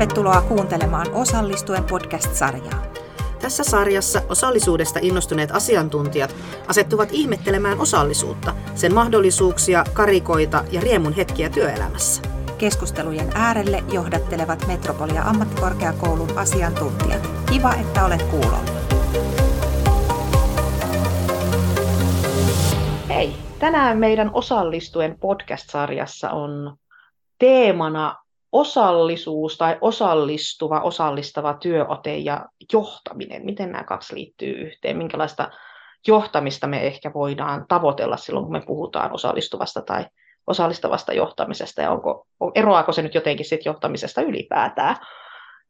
Tervetuloa kuuntelemaan Osallistuen podcast-sarjaa. Tässä sarjassa osallisuudesta innostuneet asiantuntijat asettuvat ihmettelemään osallisuutta, sen mahdollisuuksia, karikoita ja riemun hetkiä työelämässä. Keskustelujen äärelle johdattelevat Metropolia ammattikorkeakoulun asiantuntijat. Kiva, että olet kuulolla. Hei, tänään meidän osallistuen podcast-sarjassa on teemana osallisuus tai osallistuva, osallistava työote ja johtaminen. Miten nämä kaksi liittyy yhteen? Minkälaista johtamista me ehkä voidaan tavoitella silloin, kun me puhutaan osallistuvasta tai osallistavasta johtamisesta ja onko, eroaako se nyt jotenkin sit johtamisesta ylipäätään,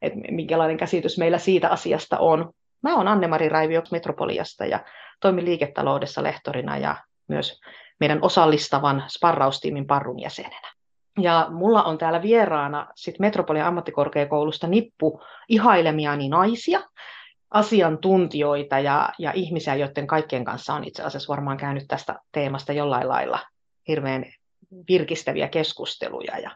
että minkälainen käsitys meillä siitä asiasta on. Mä oon Anne-Mari Raivio Metropoliasta ja toimin liiketaloudessa lehtorina ja myös meidän osallistavan sparraustiimin parrun jäsenenä. Ja mulla on täällä vieraana sit Metropolian ammattikorkeakoulusta nippu ihailemiani naisia, asiantuntijoita ja, ja ihmisiä, joiden kaikkien kanssa on itse asiassa varmaan käynyt tästä teemasta jollain lailla hirveän virkistäviä keskusteluja. Ja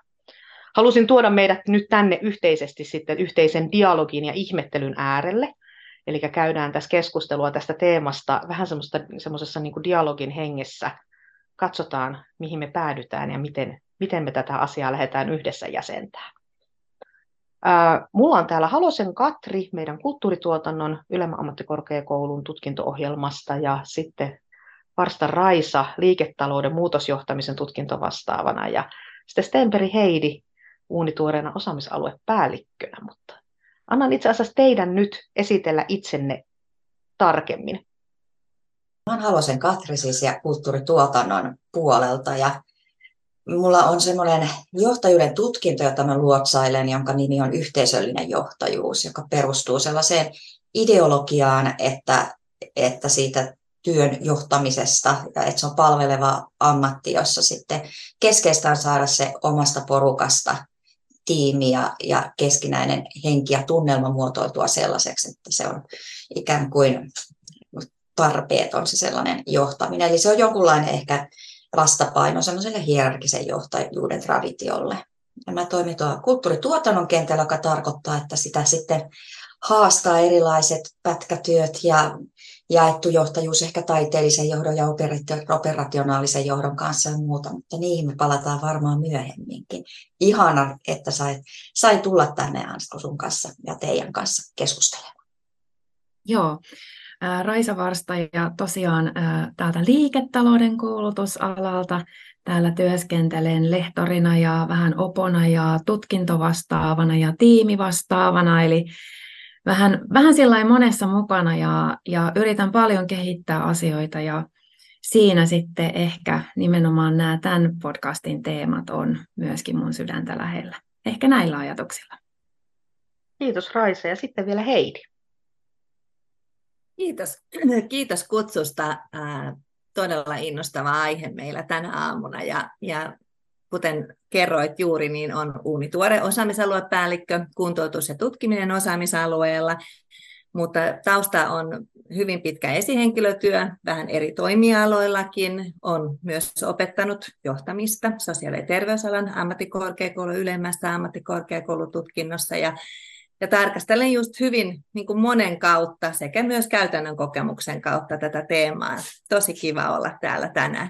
halusin tuoda meidät nyt tänne yhteisesti sitten yhteisen dialogin ja ihmettelyn äärelle. Eli käydään tässä keskustelua tästä teemasta vähän semmoisessa niin dialogin hengessä. Katsotaan, mihin me päädytään ja miten, miten me tätä asiaa lähdetään yhdessä jäsentämään. Mulla on täällä Halosen Katri meidän kulttuurituotannon Ylemmän ammattikorkeakoulun tutkinto-ohjelmasta ja sitten Varsta Raisa liiketalouden muutosjohtamisen tutkintovastaavana ja sitten Stemperi Heidi uunituoreena osaamisaluepäällikkönä. Mutta annan itse asiassa teidän nyt esitellä itsenne tarkemmin. Mä Halosen Katri siis ja kulttuurituotannon puolelta ja Mulla on semmoinen johtajuuden tutkinto, jota mä luotsailen, jonka nimi on yhteisöllinen johtajuus, joka perustuu sellaiseen ideologiaan, että, että siitä työn johtamisesta ja että se on palveleva ammatti, jossa sitten keskeistä on saada se omasta porukasta tiimi ja, ja keskinäinen henki ja tunnelma muotoiltua sellaiseksi, että se on ikään kuin tarpeeton se sellainen johtaminen. Eli se on jonkunlainen ehkä vastapaino semmoiselle hierarkisen johtajuuden traditiolle. Mä toimin tuolla kulttuurituotannon kentällä, joka tarkoittaa, että sitä sitten haastaa erilaiset pätkätyöt ja jaettu johtajuus ehkä taiteellisen johdon ja operationaalisen johdon kanssa ja muuta, mutta niihin me palataan varmaan myöhemminkin. Ihana, että sai, sai tulla tänne Ansko sun kanssa ja teidän kanssa keskustelemaan. Joo, Raisa Varsta ja tosiaan täältä liiketalouden koulutusalalta. Täällä työskentelen lehtorina ja vähän opona ja tutkintovastaavana ja tiimivastaavana, eli vähän, vähän sillä monessa mukana ja, ja yritän paljon kehittää asioita ja siinä sitten ehkä nimenomaan nämä tämän podcastin teemat on myöskin mun sydäntä lähellä. Ehkä näillä ajatuksilla. Kiitos Raisa ja sitten vielä Heidi. Kiitos, kiitos kutsusta. todella innostava aihe meillä tänä aamuna. Ja, ja kuten kerroit juuri, niin on uunituore osaamisaluepäällikkö, kuntoutus ja tutkiminen osaamisalueella, mutta tausta on hyvin pitkä esihenkilötyö, vähän eri toimialoillakin. On myös opettanut johtamista sosiaali- ja terveysalan ammattikorkeakoulu ylemmästä ammattikorkeakoulututkinnossa ja ja tarkastelen just hyvin niin kuin monen kautta sekä myös käytännön kokemuksen kautta tätä teemaa. Tosi kiva olla täällä tänään.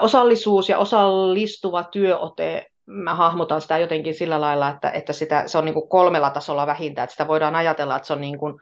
Osallisuus ja osallistuva työote, mä hahmotan sitä jotenkin sillä lailla, että, että sitä, se on niin kuin kolmella tasolla vähintään, että sitä voidaan ajatella, että se on niin kuin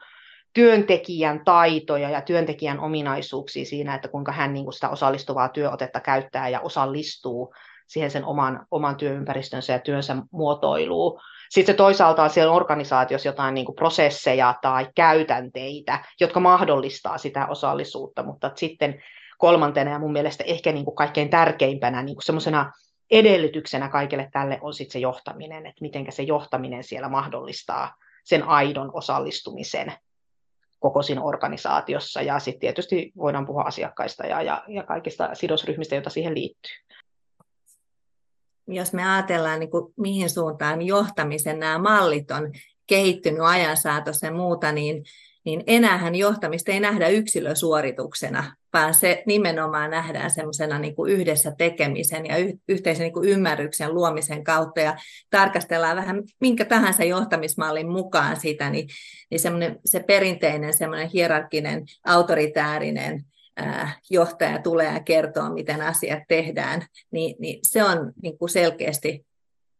työntekijän taitoja ja työntekijän ominaisuuksia siinä, että kuinka hän niin kuin sitä osallistuvaa työotetta käyttää ja osallistuu siihen sen oman, oman työympäristönsä ja työnsä muotoiluun. Sitten se toisaalta on siellä organisaatiossa jotain niin kuin prosesseja tai käytänteitä, jotka mahdollistaa sitä osallisuutta, mutta sitten kolmantena ja mun mielestä ehkä niin kuin kaikkein tärkeimpänä niin kuin semmoisena edellytyksenä kaikille tälle on sitten se johtaminen, että miten se johtaminen siellä mahdollistaa sen aidon osallistumisen koko siinä organisaatiossa. Ja sitten tietysti voidaan puhua asiakkaista ja, ja, ja kaikista sidosryhmistä, joita siihen liittyy jos me ajatellaan, niin kuin, mihin suuntaan johtamisen nämä mallit on kehittynyt ajan saatossa ja muuta, niin, niin enäähän johtamista ei nähdä yksilösuorituksena, vaan se nimenomaan nähdään semmoisena niin kuin yhdessä tekemisen ja yhteisen niin kuin ymmärryksen luomisen kautta. Ja tarkastellaan vähän minkä tahansa johtamismallin mukaan sitä, niin, niin se perinteinen semmoinen hierarkinen, autoritäärinen johtaja tulee ja kertoo, miten asiat tehdään, niin, niin se on niin kuin selkeästi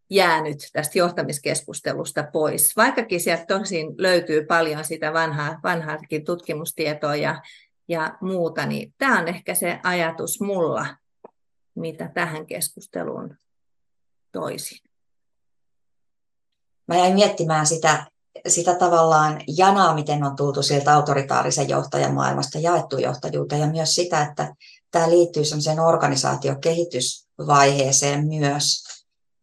jäänyt tästä johtamiskeskustelusta pois. Vaikkakin sieltä tosin löytyy paljon sitä vanhaa, vanhaakin tutkimustietoa ja, ja muuta, niin tämä on ehkä se ajatus mulla, mitä tähän keskusteluun toisin. Mä jäin miettimään sitä, sitä tavallaan janaa, miten on tultu sieltä autoritaarisen johtajan maailmasta jaettu johtajuuteen ja myös sitä, että tämä liittyy semmoiseen organisaatiokehitysvaiheeseen myös,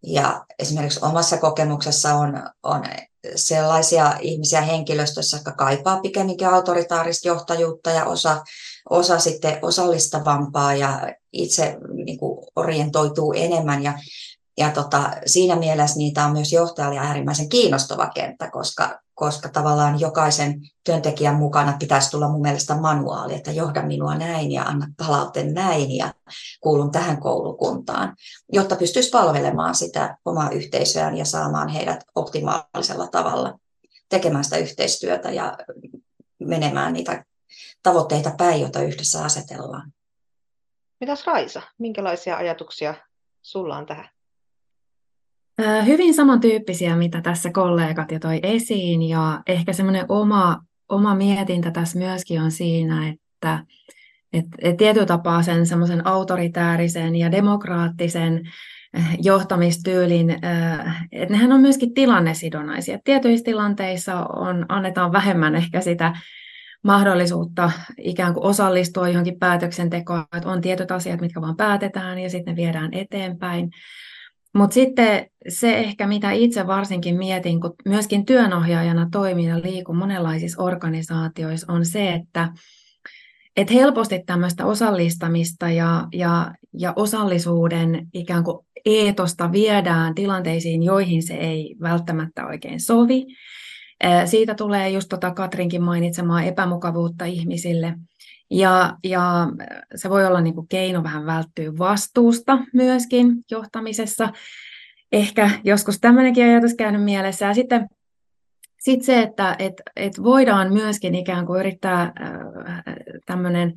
ja esimerkiksi omassa kokemuksessa on, on sellaisia ihmisiä henkilöstössä, jotka kaipaa pikemminkin autoritaarista johtajuutta ja osa, osa sitten osallistavampaa ja itse niin kuin orientoituu enemmän. Ja ja tota, siinä mielessä niitä on myös johtajalle äärimmäisen kiinnostava kenttä, koska, koska tavallaan jokaisen työntekijän mukana pitäisi tulla mun mielestä manuaali, että johda minua näin ja anna palaute näin ja kuulun tähän koulukuntaan, jotta pystyisi palvelemaan sitä omaa yhteisöään ja saamaan heidät optimaalisella tavalla tekemään sitä yhteistyötä ja menemään niitä tavoitteita päin, joita yhdessä asetellaan. Mitäs Raisa, minkälaisia ajatuksia sulla on tähän? Hyvin samantyyppisiä, mitä tässä kollegat jo toi esiin, ja ehkä semmoinen oma, oma mietintä tässä myöskin on siinä, että et, et tietyllä tapaa sen semmoisen autoritäärisen ja demokraattisen johtamistyylin, että nehän on myöskin tilannesidonnaisia. Tietyissä tilanteissa on, annetaan vähemmän ehkä sitä mahdollisuutta ikään kuin osallistua johonkin päätöksentekoon, että on tietyt asiat, mitkä vaan päätetään ja sitten ne viedään eteenpäin. Mutta sitten se ehkä, mitä itse varsinkin mietin, kun myöskin työnohjaajana toimin ja liikun monenlaisissa organisaatioissa, on se, että et helposti tämmöistä osallistamista ja, ja, ja osallisuuden ikään kuin eetosta viedään tilanteisiin, joihin se ei välttämättä oikein sovi. Siitä tulee just tota Katrinkin mainitsemaa epämukavuutta ihmisille – ja, ja se voi olla niin kuin keino vähän välttyä vastuusta myöskin johtamisessa. Ehkä joskus tämmöinenkin ajatus käynyt mielessä. Ja sitten sit se, että et, et voidaan myöskin ikään kuin yrittää äh, tämmöinen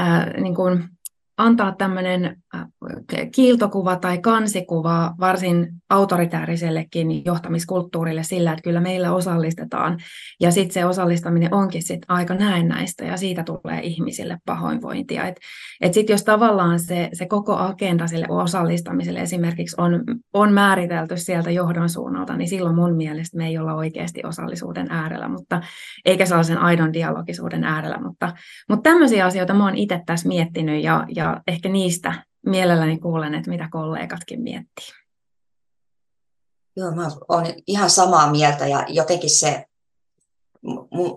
äh, niin kuin antaa tämmöinen kiiltokuva tai kansikuva varsin autoritäärisellekin johtamiskulttuurille sillä, että kyllä meillä osallistetaan. Ja sitten se osallistaminen onkin sit aika näennäistä ja siitä tulee ihmisille pahoinvointia. Et, et sitten jos tavallaan se, se koko agenda sille osallistamiselle esimerkiksi on, on määritelty sieltä johdon suunnalta, niin silloin mun mielestä me ei olla oikeasti osallisuuden äärellä, mutta eikä sellaisen aidon dialogisuuden äärellä. Mutta, mutta tämmöisiä asioita mä oon itse tässä miettinyt ja, ja ehkä niistä mielelläni kuulen, että mitä kollegatkin miettii. Joo, mä olen ihan samaa mieltä ja jotenkin se,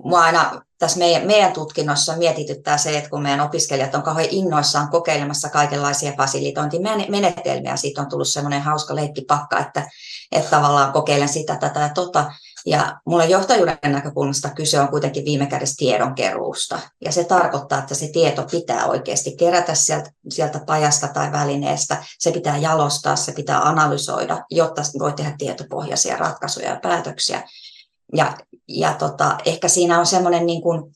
mua aina tässä meidän, meidän tutkinnossa mietityttää se, että kun meidän opiskelijat on kauhean innoissaan kokeilemassa kaikenlaisia fasilitointimenetelmiä, siitä on tullut semmoinen hauska leikkipakka, että, että tavallaan kokeilen sitä, tätä ja tota, ja mulle johtajuuden näkökulmasta kyse on kuitenkin viime kädessä tiedonkeruusta. Ja se tarkoittaa, että se tieto pitää oikeasti kerätä sieltä, sieltä pajasta tai välineestä. Se pitää jalostaa, se pitää analysoida, jotta voi tehdä tietopohjaisia ratkaisuja ja päätöksiä. Ja, ja tota, ehkä siinä on semmoinen niin kuin,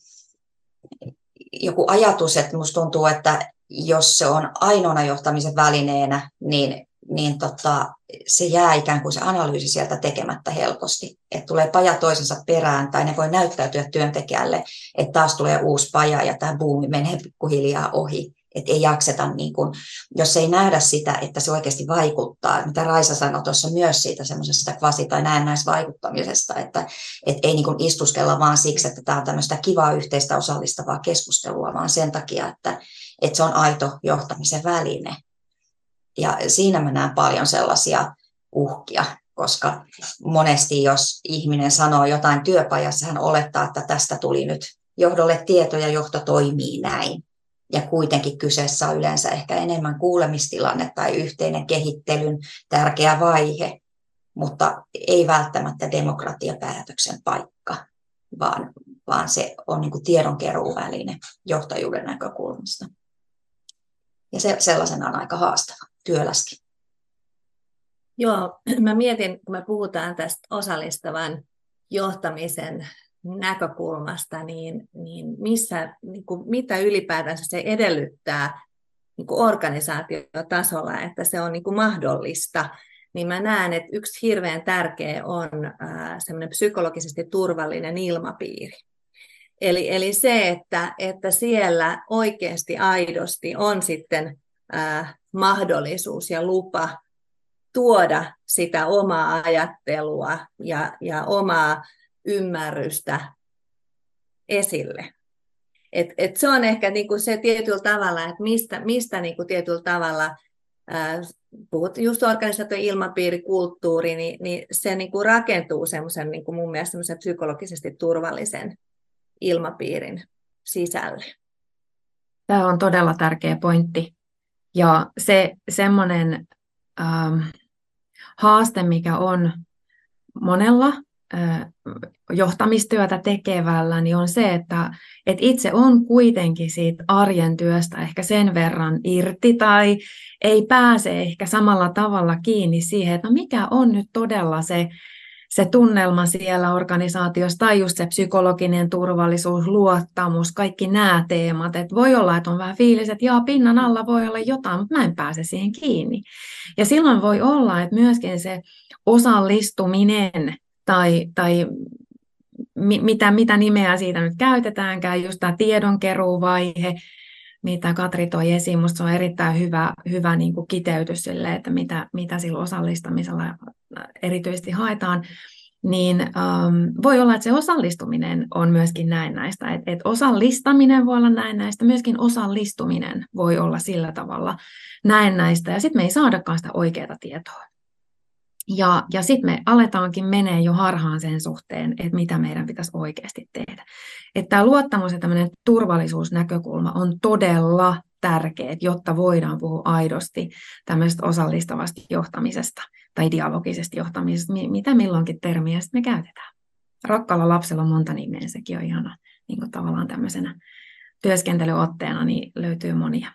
joku ajatus, että musta tuntuu, että jos se on ainoana johtamisen välineenä, niin niin tota, se jää ikään kuin se analyysi sieltä tekemättä helposti. Että tulee paja toisensa perään tai ne voi näyttäytyä työntekijälle, että taas tulee uusi paja ja tämä buumi menee pikkuhiljaa ohi. Että ei jakseta, niin kuin, jos ei nähdä sitä, että se oikeasti vaikuttaa, mitä Raisa sanoi tuossa myös siitä semmoisesta kvasi- tai näennäisvaikuttamisesta, että et ei niin kuin istuskella vaan siksi, että tämä on tämmöistä kivaa yhteistä osallistavaa keskustelua, vaan sen takia, että, että se on aito johtamisen väline. Ja siinä mä näen paljon sellaisia uhkia, koska monesti jos ihminen sanoo jotain työpajassa, hän olettaa, että tästä tuli nyt johdolle tieto ja johto toimii näin. Ja kuitenkin kyseessä on yleensä ehkä enemmän kuulemistilanne tai yhteinen kehittelyn tärkeä vaihe, mutta ei välttämättä demokratiapäätöksen paikka, vaan, vaan se on niin tiedonkeruuväline johtajuuden näkökulmasta. Ja se, sellaisena on aika haastava, työläskin. Joo, mä mietin, kun me puhutaan tästä osallistavan johtamisen näkökulmasta, niin, niin, missä, niin kuin, mitä ylipäätänsä se edellyttää niin kuin organisaatiotasolla, että se on niin kuin mahdollista, niin mä näen, että yksi hirveän tärkeä on semmoinen psykologisesti turvallinen ilmapiiri. Eli, eli se, että, että siellä oikeasti aidosti on sitten ää, mahdollisuus ja lupa tuoda sitä omaa ajattelua ja, ja omaa ymmärrystä esille. Et, et se on ehkä niinku se tietyllä tavalla, että mistä, mistä niinku tietyllä tavalla, ää, puhut just organisaation ilmapiiri, kulttuuri, niin, niin se niinku rakentuu semmoisen niinku mun mielestä psykologisesti turvallisen ilmapiirin sisälle. Tämä on todella tärkeä pointti. Ja se semmoinen ähm, haaste, mikä on monella johtamistyötä tekevällä, niin on se, että, että itse on kuitenkin siitä arjen työstä ehkä sen verran irti tai ei pääse ehkä samalla tavalla kiinni siihen, että no mikä on nyt todella se, se tunnelma siellä organisaatiossa tai just se psykologinen turvallisuus, luottamus, kaikki nämä teemat. Että voi olla, että on vähän fiilis, että jaa, pinnan alla voi olla jotain, mutta mä en pääse siihen kiinni. Ja silloin voi olla, että myöskin se osallistuminen tai, tai mitä, mitä nimeä siitä nyt käytetäänkään, just tämä tiedonkeruuvaihe, mitä Katri toi esiin, minusta se on erittäin hyvä, hyvä niin kuin kiteytys sille, että mitä, mitä sillä osallistamisella erityisesti haetaan, niin um, voi olla, että se osallistuminen on myöskin näistä, että et osallistaminen voi olla näistä, myöskin osallistuminen voi olla sillä tavalla näistä, ja sitten me ei saadakaan sitä oikeaa tietoa. Ja, ja sitten me aletaankin menee jo harhaan sen suhteen, että mitä meidän pitäisi oikeasti tehdä. Että tämä luottamus ja tämmöinen turvallisuusnäkökulma on todella tärkeä, jotta voidaan puhua aidosti tämmöisestä osallistavasta johtamisesta tai dialogisesta johtamisesta, mitä milloinkin termiä me käytetään. Rakkalla lapsella on monta nimeä, sekin on ihana niin kuin tavallaan tämmöisenä työskentelyotteena, niin löytyy monia.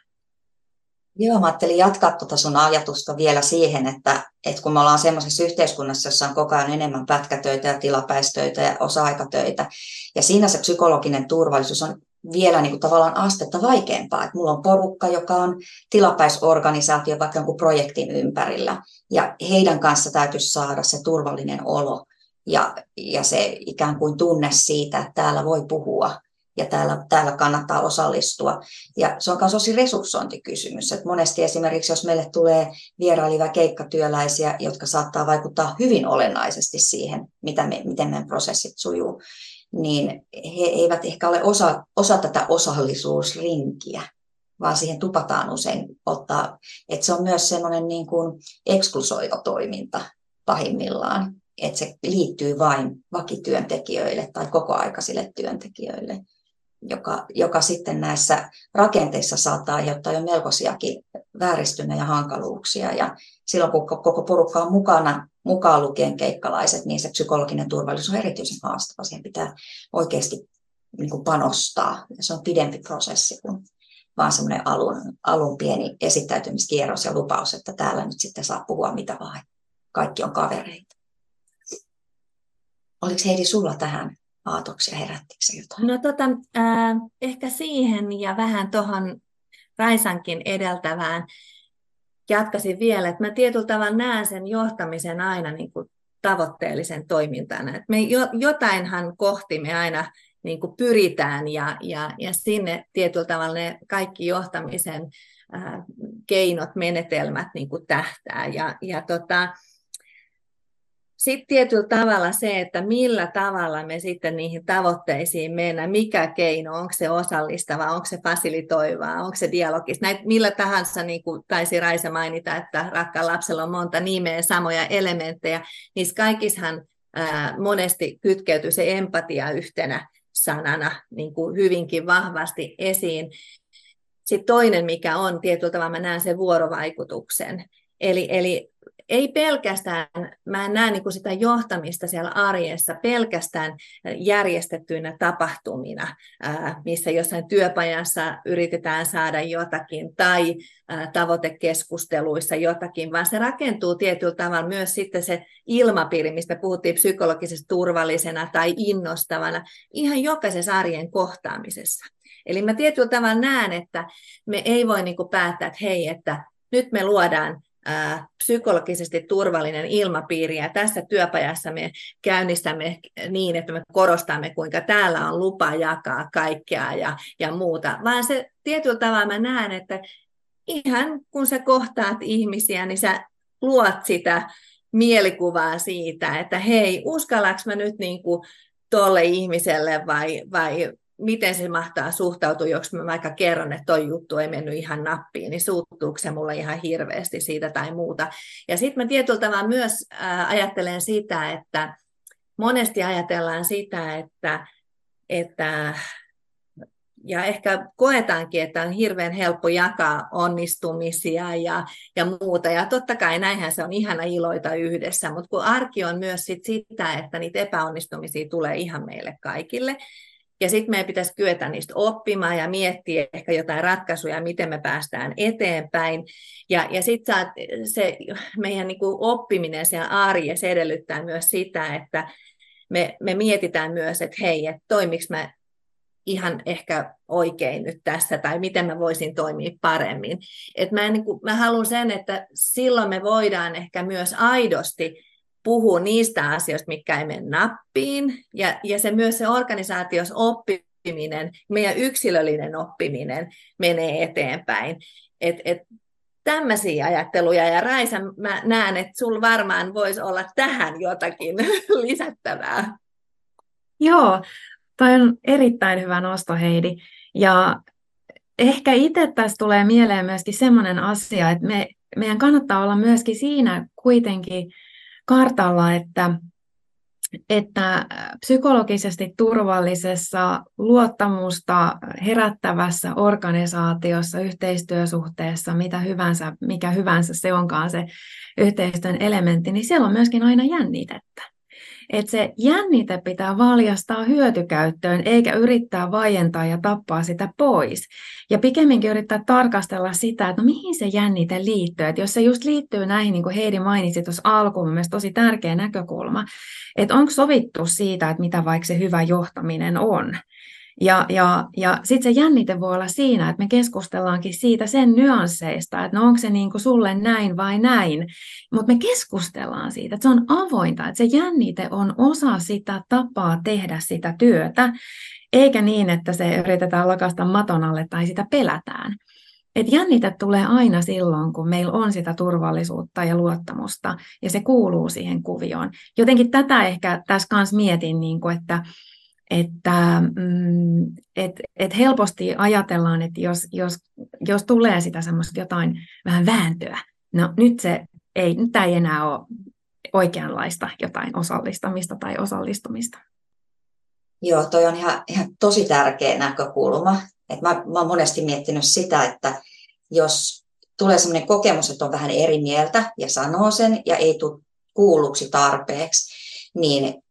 Joo, mä ajattelin jatkaa tuota sun ajatusta vielä siihen, että, että kun me ollaan semmoisessa yhteiskunnassa, jossa on koko ajan enemmän pätkätöitä ja tilapäistöitä ja osa-aikatöitä, ja siinä se psykologinen turvallisuus on vielä niin kuin tavallaan astetta vaikeampaa. Että mulla on porukka, joka on tilapäisorganisaatio vaikka jonkun projektin ympärillä, ja heidän kanssa täytyisi saada se turvallinen olo ja, ja se ikään kuin tunne siitä, että täällä voi puhua ja täällä, täällä kannattaa osallistua. Ja se on myös resurssointikysymys. Että monesti esimerkiksi, jos meille tulee vierailivia keikkatyöläisiä, jotka saattaa vaikuttaa hyvin olennaisesti siihen, mitä me, miten meidän prosessit sujuu, niin he eivät ehkä ole osa, osa tätä osallisuusrinkiä, vaan siihen tupataan usein ottaa, että se on myös semmoinen niin kuin eksklusoiva toiminta pahimmillaan, että se liittyy vain vakityöntekijöille tai kokoaikaisille työntekijöille joka, joka sitten näissä rakenteissa saattaa aiheuttaa jo melkoisiakin vääristymiä ja hankaluuksia. Ja silloin kun koko porukka on mukana, mukaan lukien keikkalaiset, niin se psykologinen turvallisuus on erityisen haastava. Siihen pitää oikeasti niin kuin panostaa. Ja se on pidempi prosessi kuin vaan semmoinen alun, alun pieni esittäytymiskierros ja lupaus, että täällä nyt sitten saa puhua mitä vaan. Kaikki on kavereita. Oliko Heidi sulla tähän aatoksia, herättikö jotain? No tota, äh, ehkä siihen ja vähän tuohon Raisankin edeltävään jatkaisin vielä, että mä tietyllä tavalla näen sen johtamisen aina niin kuin tavoitteellisen toimintana. Että me jo, jotainhan kohti me aina niin kuin pyritään ja, ja, ja sinne tietyllä tavalla ne kaikki johtamisen äh, keinot, menetelmät niin kuin tähtää. Ja, ja tota, sitten tietyllä tavalla se, että millä tavalla me sitten niihin tavoitteisiin mennään, mikä keino, onko se osallistava, onko se fasilitoivaa, onko se dialogista. Näitä millä tahansa, niin kuin taisi Raisa mainita, että rakkaan lapsella on monta nimeä, samoja elementtejä, niissä kaikissahan ää, monesti kytkeytyy se empatia yhtenä sanana niin kuin hyvinkin vahvasti esiin. Sitten toinen, mikä on tietyllä tavalla, mä näen sen vuorovaikutuksen. Eli, eli ei pelkästään, mä en näe niin kuin sitä johtamista siellä arjessa pelkästään järjestettyinä tapahtumina, missä jossain työpajassa yritetään saada jotakin tai tavoitekeskusteluissa jotakin, vaan se rakentuu tietyllä tavalla myös sitten se ilmapiiri, mistä puhuttiin psykologisesti turvallisena tai innostavana, ihan jokaisessa arjen kohtaamisessa. Eli mä tietyllä tavalla näen, että me ei voi niin päättää, että hei, että nyt me luodaan psykologisesti turvallinen ilmapiiri. Ja tässä työpajassa me käynnistämme niin, että me korostamme, kuinka täällä on lupa jakaa kaikkea ja, ja muuta, vaan se tietyllä tavalla mä näen, että ihan kun sä kohtaat ihmisiä, niin sä luot sitä mielikuvaa siitä, että hei, uskallaks mä nyt niin kuin tolle ihmiselle vai, vai miten se mahtaa suhtautua, jos mä vaikka kerron, että toi juttu ei mennyt ihan nappiin, niin suuttuuko se mulle ihan hirveästi siitä tai muuta. Ja sitten mä tietyllä tavalla myös äh, ajattelen sitä, että monesti ajatellaan sitä, että, että ja ehkä koetaankin, että on hirveän helppo jakaa onnistumisia ja, ja muuta. Ja totta kai näinhän se on ihana iloita yhdessä, mutta kun arki on myös sit sitä, että niitä epäonnistumisia tulee ihan meille kaikille, ja sitten meidän pitäisi kyetä niistä oppimaan ja miettiä ehkä jotain ratkaisuja, miten me päästään eteenpäin. Ja, ja sitten se meidän niin kuin oppiminen siellä arjessa edellyttää myös sitä, että me, me mietitään myös, että hei, että toimiks mä ihan ehkä oikein nyt tässä, tai miten mä voisin toimia paremmin. Et mä, niin kuin, mä haluan sen, että silloin me voidaan ehkä myös aidosti puhuu niistä asioista, mikä ei mene nappiin, ja, ja se myös se organisaatios oppiminen, meidän yksilöllinen oppiminen menee eteenpäin. Et, et, tämmöisiä ajatteluja, ja Raisa, mä näen, että sul varmaan voisi olla tähän jotakin lisättävää. Joo, toi on erittäin hyvä nosto, Heidi. Ja ehkä itse tässä tulee mieleen myöskin semmoinen asia, että me, meidän kannattaa olla myöskin siinä kuitenkin kartalla, että, että psykologisesti turvallisessa, luottamusta herättävässä organisaatiossa, yhteistyösuhteessa, mitä hyvänsä, mikä hyvänsä se onkaan se yhteistyön elementti, niin siellä on myöskin aina jännitettä että se jännite pitää valjastaa hyötykäyttöön, eikä yrittää vaientaa ja tappaa sitä pois. Ja pikemminkin yrittää tarkastella sitä, että no mihin se jännite liittyy. Että jos se just liittyy näihin, niin kuin Heidi mainitsi tuossa alkuun, mielestäni tosi tärkeä näkökulma, että onko sovittu siitä, että mitä vaikka se hyvä johtaminen on. Ja, ja, ja sitten se jännite voi olla siinä, että me keskustellaankin siitä sen nyansseista, että no onko se niin kuin sulle näin vai näin, mutta me keskustellaan siitä, että se on avointa, että se jännite on osa sitä tapaa tehdä sitä työtä, eikä niin, että se yritetään lakasta maton alle tai sitä pelätään. Et jännite tulee aina silloin, kun meillä on sitä turvallisuutta ja luottamusta, ja se kuuluu siihen kuvioon. Jotenkin tätä ehkä tässä kanssa mietin, niin kuin, että että mm, et, et helposti ajatellaan, että jos, jos, jos tulee sitä semmoista jotain vähän vääntöä, no nyt se ei, nyt ei enää ole oikeanlaista jotain osallistamista tai osallistumista. Joo, toi on ihan, ihan tosi tärkeä näkökulma. Et mä, mä oon monesti miettinyt sitä, että jos tulee sellainen kokemus, että on vähän eri mieltä ja sanoo sen ja ei tule kuulluksi tarpeeksi, niin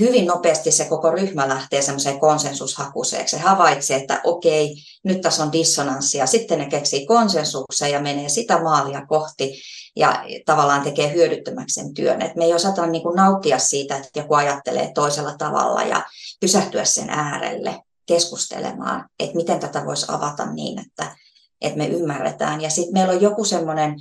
hyvin nopeasti se koko ryhmä lähtee semmoiseen konsensushakuiseksi. Se havaitsee, että okei, nyt tässä on dissonanssia. Sitten ne keksii konsensuksen ja menee sitä maalia kohti ja tavallaan tekee hyödyttömäksi sen työn. Et me ei osata niin kuin nauttia siitä, että joku ajattelee toisella tavalla ja pysähtyä sen äärelle keskustelemaan, että miten tätä voisi avata niin, että, että me ymmärretään. Ja sitten meillä on joku semmoinen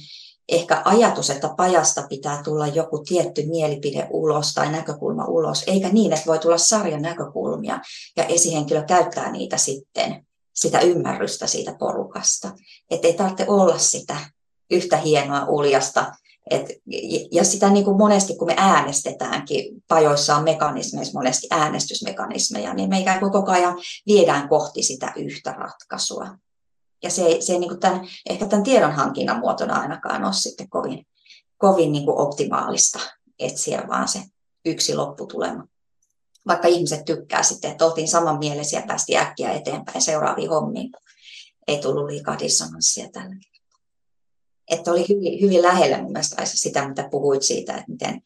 ehkä ajatus, että pajasta pitää tulla joku tietty mielipide ulos tai näkökulma ulos, eikä niin, että voi tulla sarjan näkökulmia ja esihenkilö käyttää niitä sitten, sitä ymmärrystä siitä porukasta. Että ei tarvitse olla sitä yhtä hienoa uljasta. Et, ja sitä niin kuin monesti, kun me äänestetäänkin, pajoissa on mekanismeissa monesti äänestysmekanismeja, niin me ikään kuin koko ajan viedään kohti sitä yhtä ratkaisua ja se, se ei niin kuin tämän, ehkä tämän tiedonhankinnan muotona ainakaan ole sitten kovin, kovin niin kuin optimaalista etsiä vaan se yksi lopputulema. Vaikka ihmiset tykkää sitten, että oltiin samanmielisiä ja päästiin äkkiä eteenpäin seuraaviin hommiin, ei tullut liikaa dissonanssia tällä kertaa. että oli hyvin, hyvin lähellä mun mielestä sitä, mitä puhuit siitä, että miten,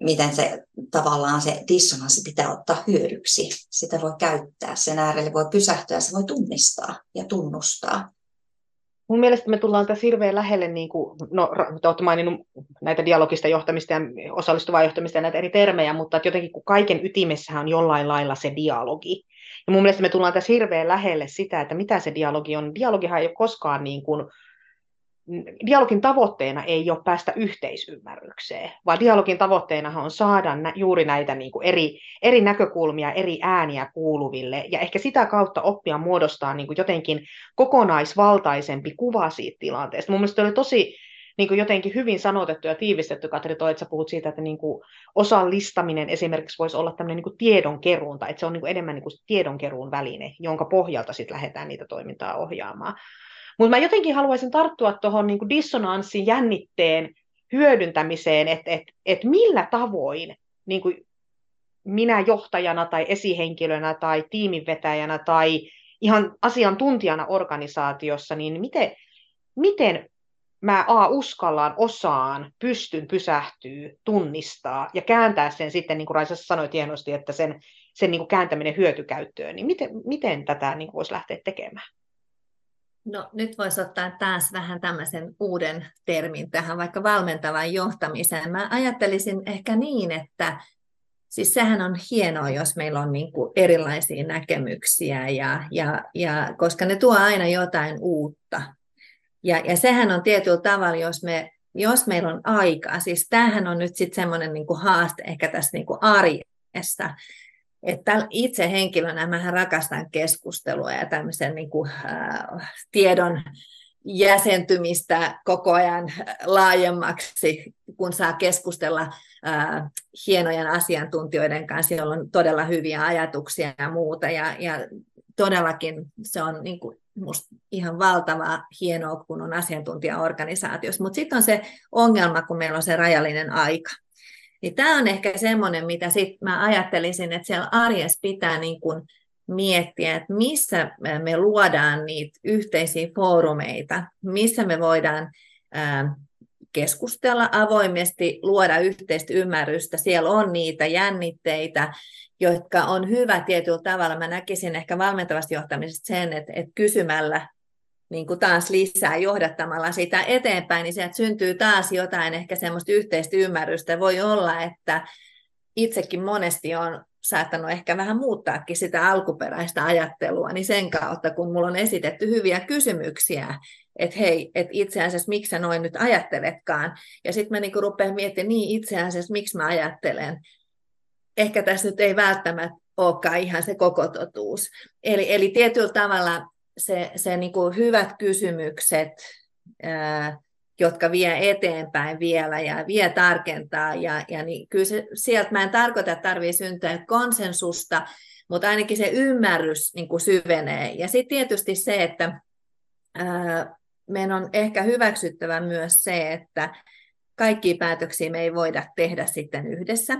miten se tavallaan se dissonanssi pitää ottaa hyödyksi. Sitä voi käyttää, sen äärelle voi pysähtyä, se voi tunnistaa ja tunnustaa. Mun mielestä me tullaan tässä hirveän lähelle, niin kuin, no te olette maininnut näitä dialogista johtamista ja osallistuvaa johtamista ja näitä eri termejä, mutta että jotenkin kun kaiken ytimessähän on jollain lailla se dialogi. Ja mun mielestä me tullaan tässä hirveän lähelle sitä, että mitä se dialogi on. Dialogihan ei ole koskaan niin kuin, dialogin tavoitteena ei ole päästä yhteisymmärrykseen, vaan dialogin tavoitteena on saada nä- juuri näitä niin kuin eri, eri näkökulmia, eri ääniä kuuluville, ja ehkä sitä kautta oppia muodostaa niin kuin jotenkin kokonaisvaltaisempi kuva siitä tilanteesta. Mun mielestä oli tosi niin kuin jotenkin hyvin sanotettu ja tiivistetty, Katri, toi, että sä puhut siitä, että niin kuin osallistaminen esimerkiksi voisi olla tämmöinen niin kuin tiedonkeruun, tai että se on niin kuin enemmän niin kuin tiedonkeruun väline, jonka pohjalta sitten lähdetään niitä toimintaa ohjaamaan. Mutta mä jotenkin haluaisin tarttua tuohon niin dissonanssin jännitteen hyödyntämiseen, että et, et millä tavoin niin kuin minä johtajana tai esihenkilönä tai tiiminvetäjänä tai ihan asiantuntijana organisaatiossa, niin miten, miten mä A, uskallaan, osaan, pystyn pysähtyä, tunnistaa ja kääntää sen sitten, niin kuin Raisa sanoi hienosti, että sen, sen niin kuin kääntäminen hyötykäyttöön, niin miten, miten tätä niin kuin voisi lähteä tekemään? No nyt voisi ottaa taas vähän tämmöisen uuden termin tähän, vaikka valmentavan johtamiseen. Mä ajattelisin ehkä niin, että siis sehän on hienoa, jos meillä on niin kuin erilaisia näkemyksiä, ja, ja, ja, koska ne tuo aina jotain uutta. Ja, ja sehän on tietyllä tavalla, jos, me, jos meillä on aikaa, siis tämähän on nyt sitten semmoinen niin haaste ehkä tässä niin kuin arjessa, että itse henkilönä mä rakastan keskustelua ja tämmöisen niin kuin, äh, tiedon jäsentymistä koko ajan laajemmaksi, kun saa keskustella äh, hienojen asiantuntijoiden kanssa, joilla on todella hyviä ajatuksia ja muuta. Ja, ja todellakin se on niin kuin, musta ihan valtava hienoa, kun on asiantuntijaorganisaatiossa. Mutta sitten on se ongelma, kun meillä on se rajallinen aika. Niin tämä on ehkä semmoinen, mitä sit mä ajattelisin, että siellä arjessa pitää niin kuin miettiä, että missä me luodaan niitä yhteisiä foorumeita, missä me voidaan keskustella avoimesti, luoda yhteistä ymmärrystä. Siellä on niitä jännitteitä, jotka on hyvä tietyllä tavalla. Mä näkisin ehkä valmentavasti johtamisesta sen, että, että kysymällä niin kuin taas lisää johdattamalla sitä eteenpäin, niin sieltä syntyy taas jotain ehkä semmoista yhteistä ymmärrystä. Voi olla, että itsekin monesti on saattanut ehkä vähän muuttaakin sitä alkuperäistä ajattelua, niin sen kautta, kun mulla on esitetty hyviä kysymyksiä, että hei, että itse asiassa miksi sä noin nyt ajatteletkaan, ja sitten mä niinku rupean miettimään, niin itse asiassa miksi mä ajattelen, ehkä tässä nyt ei välttämättä olekaan ihan se koko totuus. Eli, eli tietyllä tavalla se, se niin kuin hyvät kysymykset, ää, jotka vie eteenpäin vielä ja vie tarkentaa. Ja, ja niin kyllä se, sieltä mä en tarkoita, että tarvii syntyä konsensusta, mutta ainakin se ymmärrys niin kuin syvenee. Ja sitten tietysti se, että ää, meidän on ehkä hyväksyttävä myös se, että kaikkia päätöksiä me ei voida tehdä sitten yhdessä.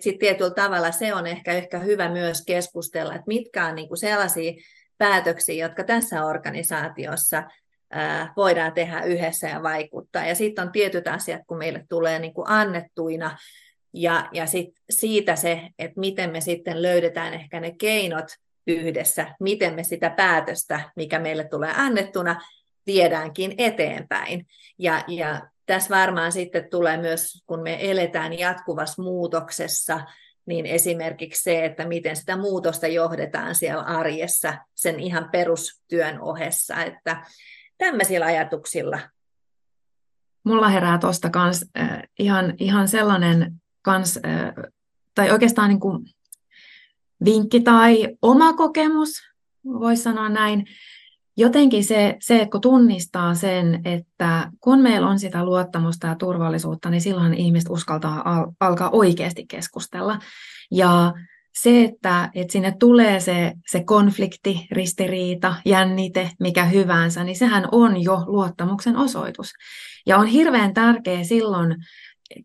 Sitten tietyllä tavalla se on ehkä, ehkä hyvä myös keskustella, että mitkä on niin kuin sellaisia päätöksiä, jotka tässä organisaatiossa voidaan tehdä yhdessä ja vaikuttaa. Ja sitten on tietyt asiat, kun meille tulee niin kuin annettuina, ja, ja sit siitä se, että miten me sitten löydetään ehkä ne keinot yhdessä, miten me sitä päätöstä, mikä meille tulee annettuna, viedäänkin eteenpäin. Ja, ja tässä varmaan sitten tulee myös, kun me eletään jatkuvassa muutoksessa, niin esimerkiksi se, että miten sitä muutosta johdetaan siellä arjessa sen ihan perustyön ohessa, että tämmöisillä ajatuksilla. Mulla herää tuosta kans äh, ihan, ihan sellainen kans, äh, tai oikeastaan niin kuin vinkki tai oma kokemus, voisi sanoa näin, jotenkin se, se, kun tunnistaa sen, että kun meillä on sitä luottamusta ja turvallisuutta, niin silloin ihmiset uskaltaa al- alkaa oikeasti keskustella. Ja se, että, että sinne tulee se, se konflikti, ristiriita, jännite, mikä hyvänsä, niin sehän on jo luottamuksen osoitus. Ja on hirveän tärkeää silloin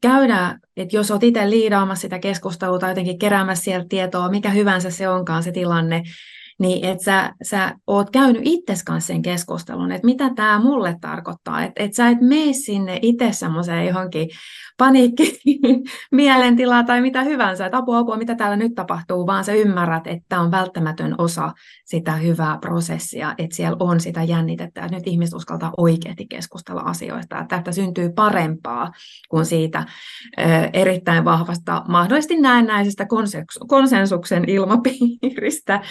käydä, että jos olet itse liidaamassa sitä keskustelua tai jotenkin keräämässä sieltä tietoa, mikä hyvänsä se onkaan se tilanne, niin että sä, sä oot käynyt itses kanssa sen keskustelun, että mitä tämä mulle tarkoittaa, että et sä et mene sinne itse semmoiseen johonkin paniikki mielentilaa tai mitä hyvänsä, että apua, apua, mitä täällä nyt tapahtuu, vaan sä ymmärrät, että on välttämätön osa sitä hyvää prosessia, että siellä on sitä jännitettä, että nyt ihmiset uskaltaa oikeasti keskustella asioista, että tästä syntyy parempaa kuin siitä erittäin vahvasta, mahdollisesti näennäisestä konsensuksen ilmapiiristä,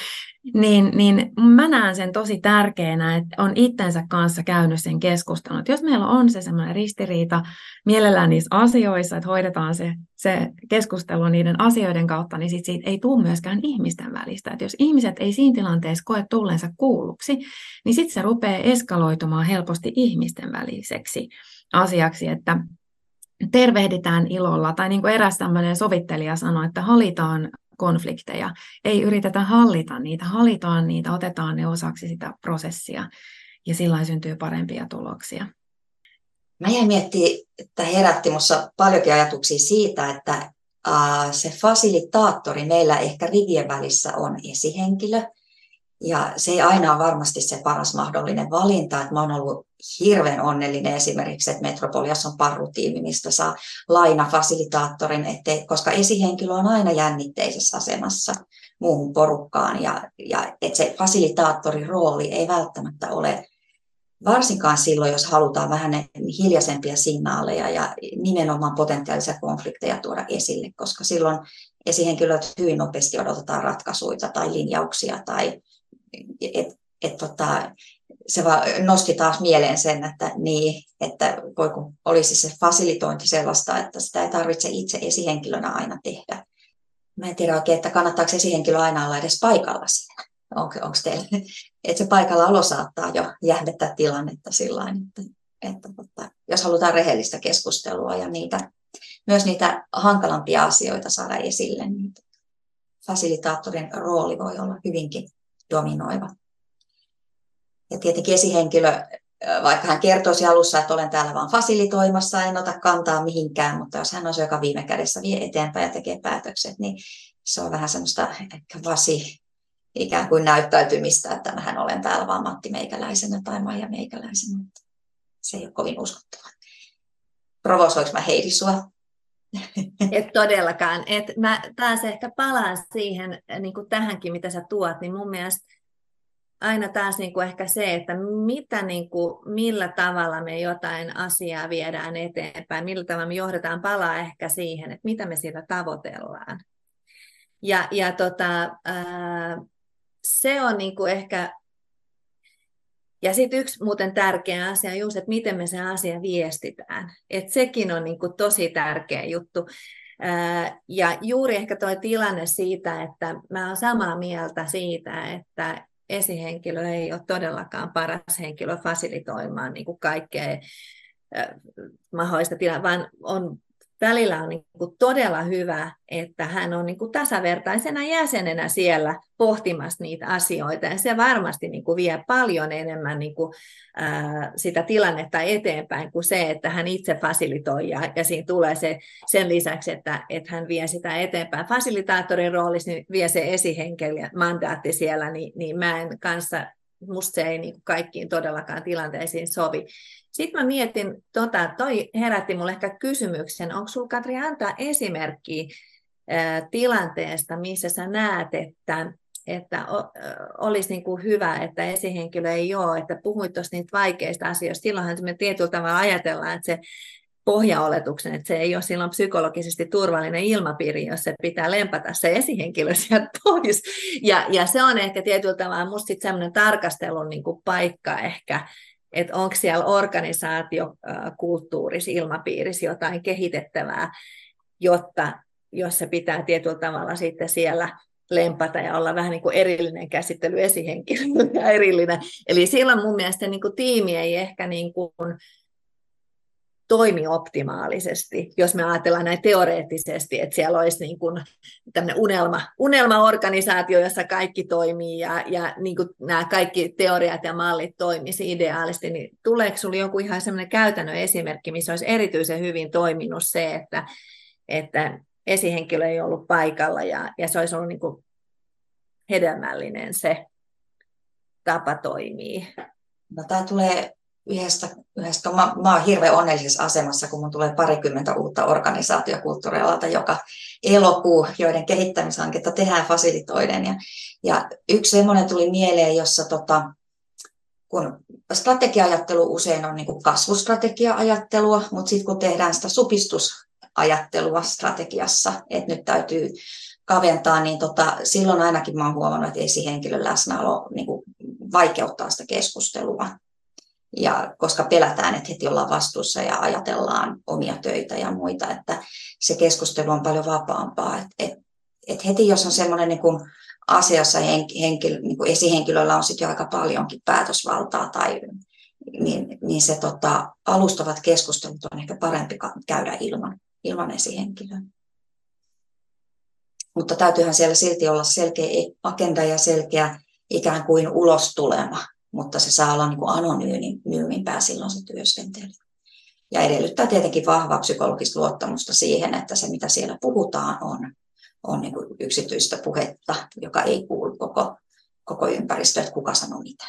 niin, niin mä näen sen tosi tärkeänä, että on itsensä kanssa käynyt sen keskustelun. Että jos meillä on se semmoinen ristiriita mielellään niissä asioissa, että hoidetaan se, se keskustelu niiden asioiden kautta, niin sit siitä ei tule myöskään ihmisten välistä. Että jos ihmiset ei siinä tilanteessa koe tulleensa kuulluksi, niin sitten se rupeaa eskaloitumaan helposti ihmisten väliseksi asiaksi, että tervehditään ilolla, tai niin kuin eräs tämmöinen sovittelija sanoi, että halitaan konflikteja. Ei yritetä hallita niitä, hallitaan niitä, otetaan ne osaksi sitä prosessia ja sillä syntyy parempia tuloksia. Mä jäin miettimään, että herätti minussa paljonkin ajatuksia siitä, että se fasilitaattori meillä ehkä rivien välissä on esihenkilö, ja se ei aina ole varmasti se paras mahdollinen valinta. Että mä oon ollut hirveän onnellinen esimerkiksi, että Metropoliassa on parrutiimi, mistä saa lainafasilitaattorin, ettei, koska esihenkilö on aina jännitteisessä asemassa muuhun porukkaan. Ja, ja että se fasilitaattorin rooli ei välttämättä ole varsinkaan silloin, jos halutaan vähän hiljaisempia signaaleja ja nimenomaan potentiaalisia konflikteja tuoda esille, koska silloin esihenkilöt hyvin nopeasti odotetaan ratkaisuja tai linjauksia tai et, et tota, se vaan nosti taas mieleen sen, että, niin, että voi kun olisi se fasilitointi sellaista, että sitä ei tarvitse itse esihenkilönä aina tehdä. Mä en tiedä oikein, että kannattaako esihenkilö aina olla edes paikalla siinä. Onko, onko teillä, että se paikalla olo saattaa jo jähmettää tilannetta sillä että, että, että jos halutaan rehellistä keskustelua ja niitä, myös niitä hankalampia asioita saada esille, niin fasilitaattorin rooli voi olla hyvinkin dominoiva. Ja tietenkin esihenkilö, vaikka hän kertoisi alussa, että olen täällä vain fasilitoimassa, en ota kantaa mihinkään, mutta jos hän on se, joka viime kädessä vie eteenpäin ja tekee päätökset, niin se on vähän semmoista ehkä vasi ikään kuin näyttäytymistä, että mähän olen täällä vaan Matti Meikäläisenä tai Maija Meikäläisenä. Se ei ole kovin uskottava. Provosoinko mä Heidi sua? Et todellakaan. Et mä taas ehkä palaan siihen niin kuin tähänkin, mitä sä tuot, niin mun mielestä aina taas niin kuin ehkä se, että mitä, niin kuin, millä tavalla me jotain asiaa viedään eteenpäin, millä tavalla me johdetaan, palaa ehkä siihen, että mitä me siitä tavoitellaan. Ja, ja tota, ää, se on niin kuin ehkä ja sitten yksi muuten tärkeä asia on just, että miten me se asia viestitään. Et sekin on niin kuin tosi tärkeä juttu. Ja juuri ehkä tuo tilanne siitä, että mä olen samaa mieltä siitä, että esihenkilö ei ole todellakaan paras henkilö fasilitoimaan niin kuin kaikkea mahdollista tilaa, vaan on välillä on niin kuin todella hyvä, että hän on niin kuin tasavertaisena jäsenenä siellä pohtimassa niitä asioita. Ja se varmasti niin kuin vie paljon enemmän niin kuin, ää, sitä tilannetta eteenpäin kuin se, että hän itse fasilitoi. Ja, ja siinä tulee se, sen lisäksi, että, että hän vie sitä eteenpäin. Fasilitaattorin roolissa niin vie se esihenkilö mandaatti siellä, niin, niin mä en kanssa musta se ei niin kuin kaikkiin todellakaan tilanteisiin sovi. Sitten mä mietin, tota, toi herätti mulle ehkä kysymyksen, onko sinulla Katri antaa esimerkki tilanteesta, missä sä näet, että, että olisi niin kuin hyvä, että esihenkilö ei ole, että puhuit tuosta niitä vaikeista asioista. Silloinhan me tietyllä tavalla ajatellaan, että se pohjaoletuksen, että se ei ole silloin psykologisesti turvallinen ilmapiiri, jos se pitää lempata se esihenkilö sieltä pois. Ja, ja se on ehkä tietyllä tavalla musta sitten semmoinen tarkastelun niin kuin paikka ehkä, että onko siellä organisaatiokulttuurissa, ilmapiirissä jotain kehitettävää, jotta jos se pitää tietyllä tavalla sitten siellä lempata ja olla vähän niin kuin erillinen käsittely esihenkilö ja erillinen. Eli silloin mun mielestä niin kuin tiimi ei ehkä niin kuin toimi optimaalisesti, jos me ajatellaan näin teoreettisesti, että siellä olisi niin kuin tämmöinen unelma, unelmaorganisaatio, jossa kaikki toimii ja, ja niin kuin nämä kaikki teoriat ja mallit toimisi ideaalisti, niin tuleeko sinulle joku ihan semmoinen käytännön esimerkki, missä olisi erityisen hyvin toiminut se, että, että esihenkilö ei ollut paikalla ja, ja se olisi ollut niin kuin hedelmällinen se tapa toimii? No, tämä tulee yhdestä, yhdestä mä, mä olen hirveän onnellisessa asemassa, kun mun tulee parikymmentä uutta organisaatiokulttuurialalta joka elokuu, joiden kehittämishanketta tehdään fasilitoiden. Ja, ja yksi semmoinen tuli mieleen, jossa tota, kun strategia-ajattelu usein on niin kuin kasvustrategia-ajattelua, mutta sitten kun tehdään sitä supistusajattelua strategiassa, että nyt täytyy kaventaa, niin tota, silloin ainakin mä oon huomannut, että esihenkilön läsnäolo niin kuin vaikeuttaa sitä keskustelua. Ja koska pelätään, että heti ollaan vastuussa ja ajatellaan omia töitä ja muita, että se keskustelu on paljon vapaampaa. Et, et, et heti jos on semmoinen niin kuin asiassa henkilö, niin kuin esihenkilöllä on sitten jo aika paljonkin päätösvaltaa, tai, niin, niin se tota, alustavat keskustelut on ehkä parempi käydä ilman, ilman esihenkilöä. Mutta täytyyhän siellä silti olla selkeä agenda ja selkeä ikään kuin ulostulema, mutta se saa olla niin kuin anonyymimpää silloin se työskentely. Ja edellyttää tietenkin vahvaa psykologista luottamusta siihen, että se mitä siellä puhutaan on, on niin kuin yksityistä puhetta, joka ei kuulu koko, koko ympäristöön, että kuka sanoo mitä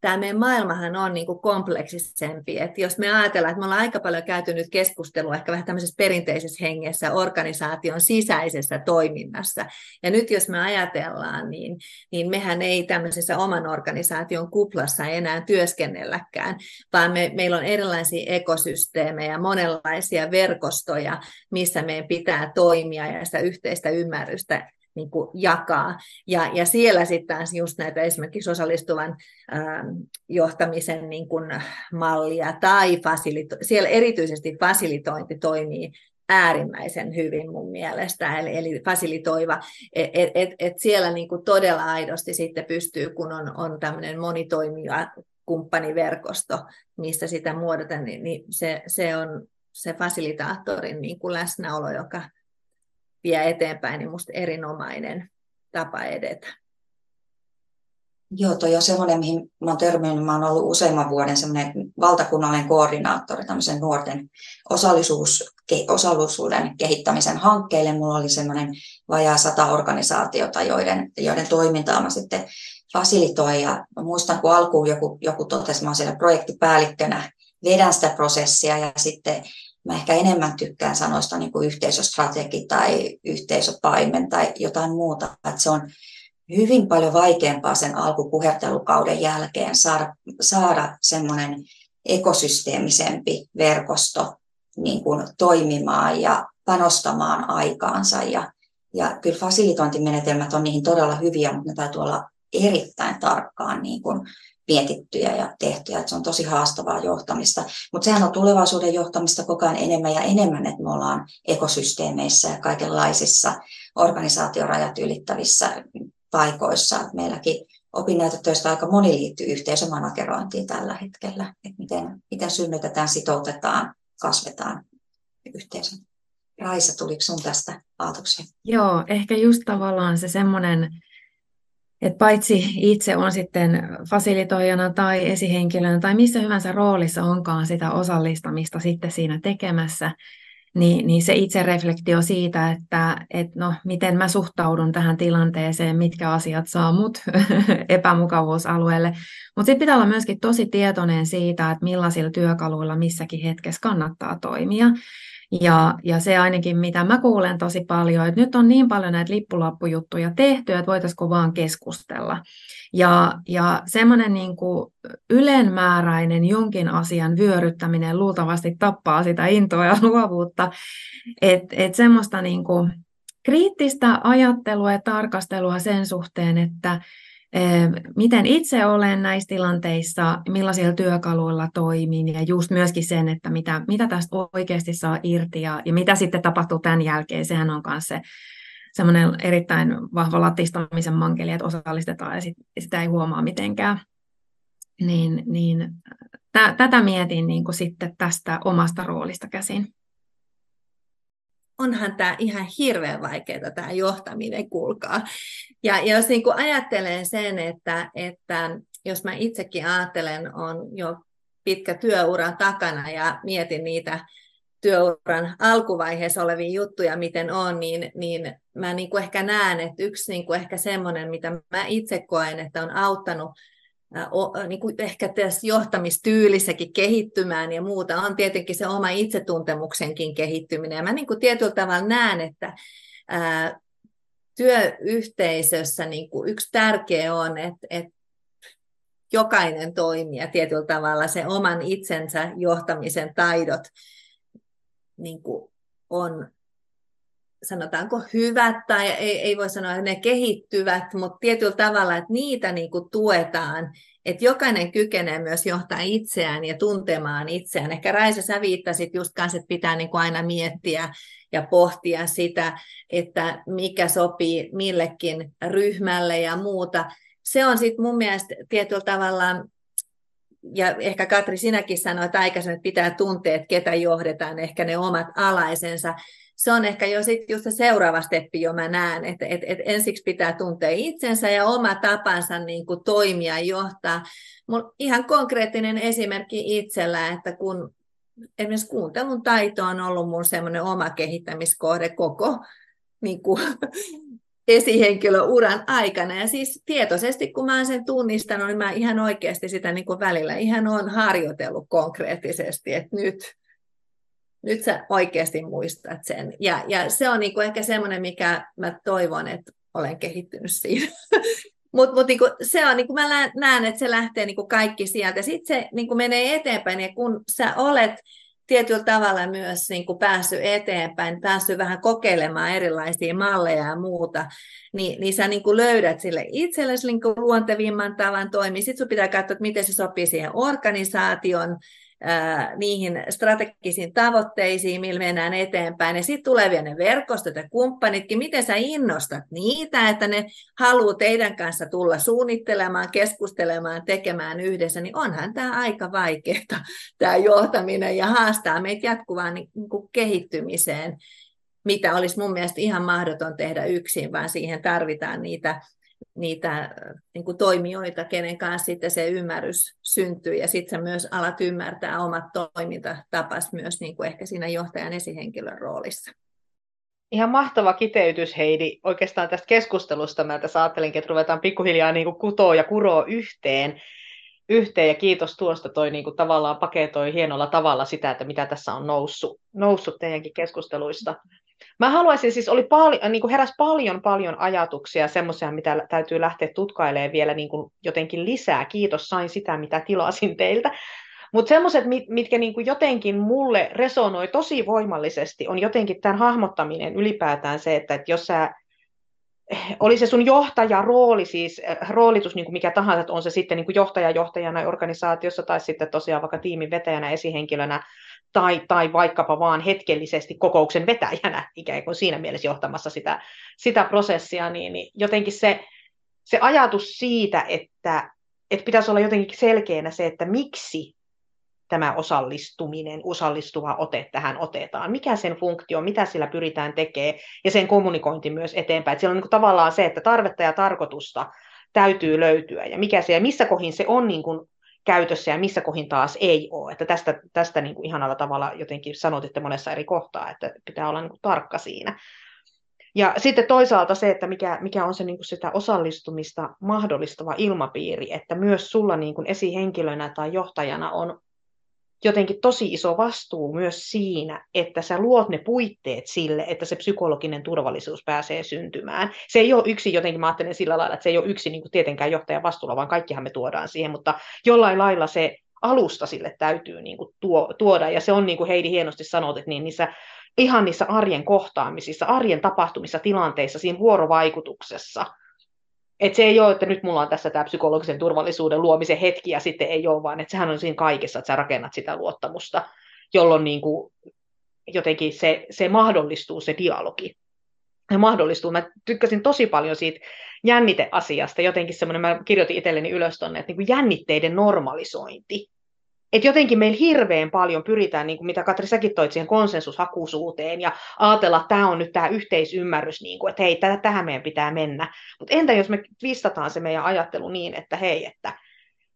tämä meidän maailmahan on niin kuin kompleksisempi. Et jos me ajatellaan, että me ollaan aika paljon käyty nyt keskustelua ehkä vähän tämmöisessä perinteisessä hengessä, organisaation sisäisessä toiminnassa. Ja nyt jos me ajatellaan, niin, niin mehän ei tämmöisessä oman organisaation kuplassa enää työskennelläkään, vaan me, meillä on erilaisia ekosysteemejä, monenlaisia verkostoja, missä meidän pitää toimia ja sitä yhteistä ymmärrystä niin kuin jakaa. Ja, ja siellä sitten just näitä esimerkiksi osallistuvan ähm, johtamisen niin kuin mallia tai fasilito- siellä erityisesti fasilitointi toimii äärimmäisen hyvin mun mielestä, eli, eli fasilitoiva, että et, et, et siellä niin kuin todella aidosti sitten pystyy, kun on, on tämmöinen monitoimija kumppaniverkosto, mistä sitä muodotan, niin, niin se, se on se fasilitaattorin niin kuin läsnäolo, joka, vie eteenpäin, niin minusta erinomainen tapa edetä. Joo, toi on semmoinen, mihin oon törmännyt. Mä ollut useamman vuoden semmoinen valtakunnallinen koordinaattori tämmöisen nuorten osallisuus, osallisuuden kehittämisen hankkeille. Mulla oli semmoinen vajaa sata organisaatiota, joiden, joiden toimintaa mä sitten fasilitoin. Ja mä muistan, kun alkuun joku, joku totesi, mä oon siellä projektipäällikkönä, vedän sitä prosessia ja sitten Mä ehkä enemmän tykkään sanoista niin kuin yhteisöstrategi tai yhteisöpaimen tai jotain muuta. Että se on hyvin paljon vaikeampaa sen alkupuhertelukauden jälkeen saada, saada semmoinen ekosysteemisempi verkosto niin kuin toimimaan ja panostamaan aikaansa. Ja, ja kyllä fasilitointimenetelmät on niihin todella hyviä, mutta ne täytyy olla erittäin tarkkaan niin kuin mietittyjä ja tehtyjä. Että se on tosi haastavaa johtamista. Mutta sehän on tulevaisuuden johtamista koko ajan enemmän ja enemmän, että me ollaan ekosysteemeissä ja kaikenlaisissa organisaatiorajat ylittävissä paikoissa. Et meilläkin opinnäytetöistä aika moni liittyy yhteisömanagerointiin tällä hetkellä, että miten, miten synnytetään, sitoutetaan, kasvetaan yhteisön. Raisa, tuliko sun tästä ajatuksia? Joo, ehkä just tavallaan se semmoinen et paitsi itse on sitten fasilitoijana tai esihenkilönä tai missä hyvänsä roolissa onkaan sitä osallistamista sitten siinä tekemässä, niin, niin se itse reflektio siitä, että et no, miten mä suhtaudun tähän tilanteeseen, mitkä asiat saa mut epämukavuusalueelle. Mutta sitten pitää olla myöskin tosi tietoinen siitä, että millaisilla työkaluilla missäkin hetkessä kannattaa toimia. Ja, ja se ainakin, mitä mä kuulen tosi paljon, että nyt on niin paljon näitä lippulappujuttuja tehty, että voitaisiko vaan keskustella. Ja, ja semmoinen niin ylenmääräinen jonkin asian vyöryttäminen luultavasti tappaa sitä intoa ja luovuutta. Että et semmoista niin kuin kriittistä ajattelua ja tarkastelua sen suhteen, että miten itse olen näissä tilanteissa, millaisilla työkaluilla toimin ja just myöskin sen, että mitä, mitä tästä oikeasti saa irti ja, ja mitä sitten tapahtuu tämän jälkeen. Sehän on myös se semmoinen erittäin vahva latistamisen mankeli, että osallistetaan ja sit, sitä ei huomaa mitenkään. Niin, niin t- tätä mietin niin kuin sitten tästä omasta roolista käsin onhan tämä ihan hirveän vaikeaa tämä johtaminen, kulkaa. Ja, jos niin kuin ajattelen sen, että, että jos mä itsekin ajattelen, on jo pitkä työura takana ja mietin niitä työuran alkuvaiheessa olevia juttuja, miten on, niin, niin mä niin kuin ehkä näen, että yksi niin kuin ehkä semmoinen, mitä mä itse koen, että on auttanut niin kuin ehkä tässä johtamistyylissäkin kehittymään ja muuta, on tietenkin se oma itsetuntemuksenkin kehittyminen. Ja mä niin kuin tietyllä tavalla näen, että ää, työyhteisössä niin kuin yksi tärkeä on, että, että jokainen toimija tietyllä tavalla se oman itsensä johtamisen taidot niin kuin on sanotaanko hyvät, tai ei, ei voi sanoa, että ne kehittyvät, mutta tietyllä tavalla, että niitä niin kuin tuetaan, että jokainen kykenee myös johtaa itseään ja tuntemaan itseään. Ehkä Raisa, sä viittasit just kanssa, että pitää niin kuin aina miettiä ja pohtia sitä, että mikä sopii millekin ryhmälle ja muuta. Se on sitten mun mielestä tietyllä tavalla ja ehkä Katri sinäkin sanoit aikaisemmin, että pitää tuntea, että ketä johdetaan, ehkä ne omat alaisensa se on ehkä jo sit just se seuraava steppi, jo mä näen, että et, et ensiksi pitää tuntea itsensä ja oma tapansa niin kuin toimia johtaa. Mun ihan konkreettinen esimerkki itsellä, että kun esimerkiksi kuuntelun taito on ollut mun semmoinen oma kehittämiskohde koko niin kuin, esihenkilöuran aikana. Ja siis tietoisesti, kun mä oon sen tunnistanut, niin mä ihan oikeasti sitä niin kuin välillä ihan on harjoitellut konkreettisesti, että nyt nyt sä oikeasti muistat sen. Ja, ja se on niinku ehkä semmoinen, mikä mä toivon, että olen kehittynyt siinä. Mutta mut niinku, se on, niinku mä näen, että se lähtee niinku kaikki sieltä. Sitten se niinku menee eteenpäin, ja kun sä olet tietyllä tavalla myös niin kuin päässyt eteenpäin, päässyt vähän kokeilemaan erilaisia malleja ja muuta, niin, niin sä niin kuin löydät sille itsellesi niin kuin luontevimman tavan toimia. Sitten sun pitää katsoa, että miten se sopii siihen organisaation niihin strategisiin tavoitteisiin, millä mennään eteenpäin. Ja sitten tulee vielä ne verkostot ja kumppanitkin, miten sä innostat niitä, että ne haluaa teidän kanssa tulla suunnittelemaan, keskustelemaan, tekemään yhdessä, niin onhan tämä aika vaikeaa, tämä johtaminen, ja haastaa meitä jatkuvaan niin kuin kehittymiseen mitä olisi mun mielestä ihan mahdoton tehdä yksin, vaan siihen tarvitaan niitä niitä niin kuin toimijoita, kenen kanssa sitten se ymmärrys syntyy ja sitten myös alat ymmärtää omat toimintatapas myös niin kuin ehkä siinä johtajan esihenkilön roolissa. Ihan mahtava kiteytys Heidi. Oikeastaan tästä keskustelusta mä tässä ajattelinkin, että ruvetaan pikkuhiljaa niin kuin kutoa ja kuroa yhteen. yhteen. Ja kiitos tuosta, toi niin kuin tavallaan paketoi hienolla tavalla sitä, että mitä tässä on noussut, noussut teidänkin keskusteluista. Mä haluaisin siis, oli pal- niin kuin heräsi paljon paljon ajatuksia, semmoisia, mitä täytyy lähteä tutkailemaan vielä niin kuin jotenkin lisää. Kiitos, sain sitä, mitä tilasin teiltä. Mutta semmoiset, mit, mitkä niin kuin jotenkin mulle resonoi tosi voimallisesti, on jotenkin tämän hahmottaminen ylipäätään se, että, että jos sä oli se sun johtajarooli, siis eh, roolitus niin kuin mikä tahansa, että on se sitten niin kuin johtaja johtajana organisaatiossa tai sitten tosiaan vaikka tiimin vetäjänä, esihenkilönä, tai, tai vaikkapa vaan hetkellisesti kokouksen vetäjänä ikään kuin siinä mielessä johtamassa sitä, sitä prosessia, niin, niin jotenkin se, se ajatus siitä, että, että pitäisi olla jotenkin selkeänä se, että miksi tämä osallistuminen, osallistuva ote tähän otetaan. Mikä sen funktio, mitä sillä pyritään tekemään ja sen kommunikointi myös eteenpäin. Että siellä on niin tavallaan se, että tarvetta ja tarkoitusta täytyy löytyä ja mikä se ja missä kohin se on niin kuin käytössä ja missä kohin taas ei ole. Että tästä, tästä niin kuin ihanalla tavalla jotenkin sanotitte monessa eri kohtaa, että pitää olla niin kuin tarkka siinä. Ja sitten toisaalta se, että mikä, mikä on se niin kuin sitä osallistumista mahdollistava ilmapiiri, että myös sulla niin kuin esihenkilönä tai johtajana on jotenkin tosi iso vastuu myös siinä, että sä luot ne puitteet sille, että se psykologinen turvallisuus pääsee syntymään. Se ei ole yksi, jotenkin mä ajattelen sillä lailla, että se ei ole yksi niin kuin tietenkään johtajan vastuulla, vaan kaikkihan me tuodaan siihen, mutta jollain lailla se alusta sille täytyy niin kuin tuo, tuoda, ja se on niin kuin Heidi hienosti sanot, että niin niissä ihan niissä arjen kohtaamisissa, arjen tapahtumissa, tilanteissa, siinä vuorovaikutuksessa – et se ei ole, että nyt mulla on tässä tämä psykologisen turvallisuuden luomisen hetki ja sitten ei ole, vaan että sehän on siinä kaikessa, että sä rakennat sitä luottamusta, jolloin niin kuin jotenkin se, se mahdollistuu se dialogi. Ja mahdollistuu. Mä tykkäsin tosi paljon siitä jänniteasiasta, jotenkin semmoinen, mä kirjoitin itselleni ylös tonne, että niin kuin jännitteiden normalisointi että jotenkin meillä hirveän paljon pyritään, niin kuin mitä Katri säkin toit siihen konsensushakuisuuteen ja ajatella, että tämä on nyt tämä yhteisymmärrys, niin kuin, että hei, tähän meidän pitää mennä. Mutta entä jos me twistataan se meidän ajattelu niin, että hei, että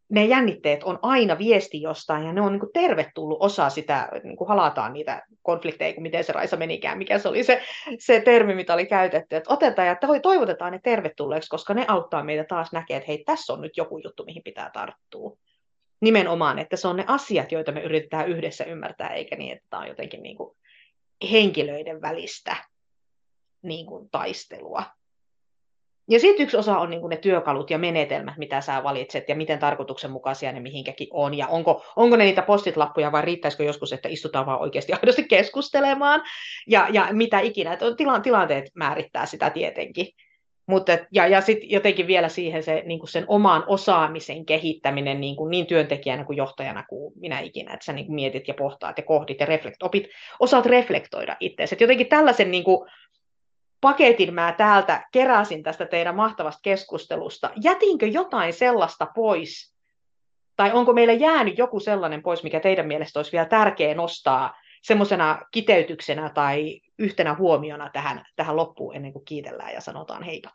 ne jännitteet on aina viesti jostain ja ne on niin kuin tervetullut osa sitä, niin kuin halataan niitä konflikteja, miten se Raisa menikään, mikä se oli se, se termi, mitä oli käytetty, että otetaan ja toivotetaan ne tervetulleeksi, koska ne auttaa meitä taas näkemään, että hei, tässä on nyt joku juttu, mihin pitää tarttua. Nimenomaan, että se on ne asiat, joita me yritetään yhdessä ymmärtää, eikä niin, että tämä on jotenkin niin kuin henkilöiden välistä niin kuin taistelua. Ja sitten yksi osa on niin ne työkalut ja menetelmät, mitä sä valitset ja miten tarkoituksenmukaisia ne mihinkäkin on. Ja onko, onko ne niitä postitlappuja vai riittäisikö joskus, että istutaan vaan oikeasti aidosti keskustelemaan ja, ja mitä ikinä. Tilanteet määrittää sitä tietenkin. Mutta, ja ja sitten jotenkin vielä siihen se, niin kuin sen oman osaamisen kehittäminen niin, kuin niin työntekijänä kuin johtajana kuin minä ikinä, että sä niin mietit ja pohtaat ja kohdit ja reflekt, opit, osaat reflektoida itseäsi. Jotenkin tällaisen niin kuin, paketin mä täältä keräsin tästä teidän mahtavasta keskustelusta. Jätinkö jotain sellaista pois? Tai onko meillä jäänyt joku sellainen pois, mikä teidän mielestä olisi vielä tärkeä nostaa semmoisena kiteytyksenä tai yhtenä huomiona tähän, tähän loppuun ennen kuin kiitellään ja sanotaan heipat?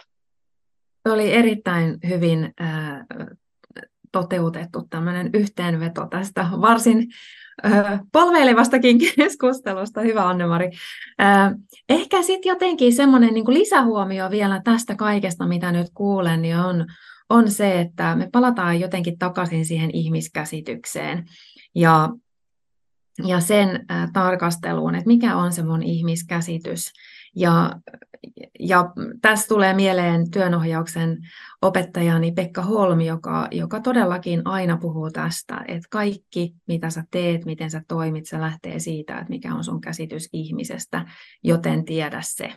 Se oli erittäin hyvin äh, toteutettu tämmöinen yhteenveto tästä varsin palvelevastakin keskustelusta. Hyvä Anne-Mari. Ehkä sitten jotenkin semmoinen niin lisähuomio vielä tästä kaikesta, mitä nyt kuulen, niin on, on se, että me palataan jotenkin takaisin siihen ihmiskäsitykseen ja, ja sen tarkasteluun, että mikä on se mun ihmiskäsitys. Ja, ja tässä tulee mieleen työnohjauksen opettajani Pekka Holmi, joka, joka todellakin aina puhuu tästä, että kaikki, mitä sä teet, miten sä toimit, se lähtee siitä, että mikä on sun käsitys ihmisestä, joten tiedä se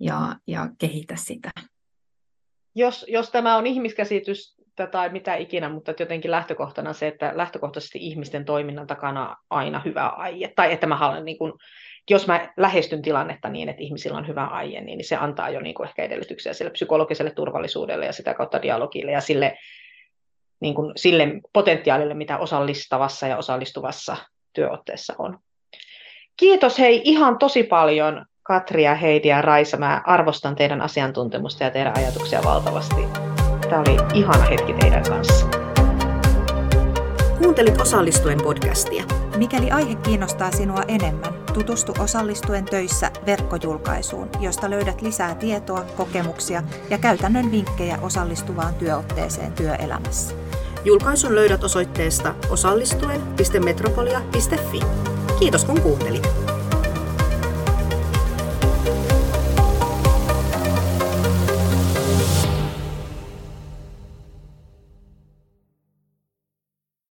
ja, ja kehitä sitä. Jos, jos tämä on ihmiskäsitys tai mitä ikinä, mutta jotenkin lähtökohtana se, että lähtökohtaisesti ihmisten toiminnan takana aina hyvä aie, tai että mä haluan niin kuin, jos mä lähestyn tilannetta niin, että ihmisillä on hyvä aie, niin se antaa jo niin kuin ehkä edellytyksiä sille psykologiselle turvallisuudelle ja sitä kautta dialogille ja sille, niin kuin sille potentiaalille, mitä osallistavassa ja osallistuvassa työotteessa on. Kiitos hei ihan tosi paljon Katri ja Heidi ja Raisa. Mä arvostan teidän asiantuntemusta ja teidän ajatuksia valtavasti. Tämä oli ihana hetki teidän kanssa. Kuuntelit osallistuen podcastia. Mikäli aihe kiinnostaa sinua enemmän, tutustu osallistuen töissä verkkojulkaisuun, josta löydät lisää tietoa, kokemuksia ja käytännön vinkkejä osallistuvaan työotteeseen työelämässä. Julkaisun löydät osoitteesta osallistuen.metropolia.fi. Kiitos kun kuuntelit.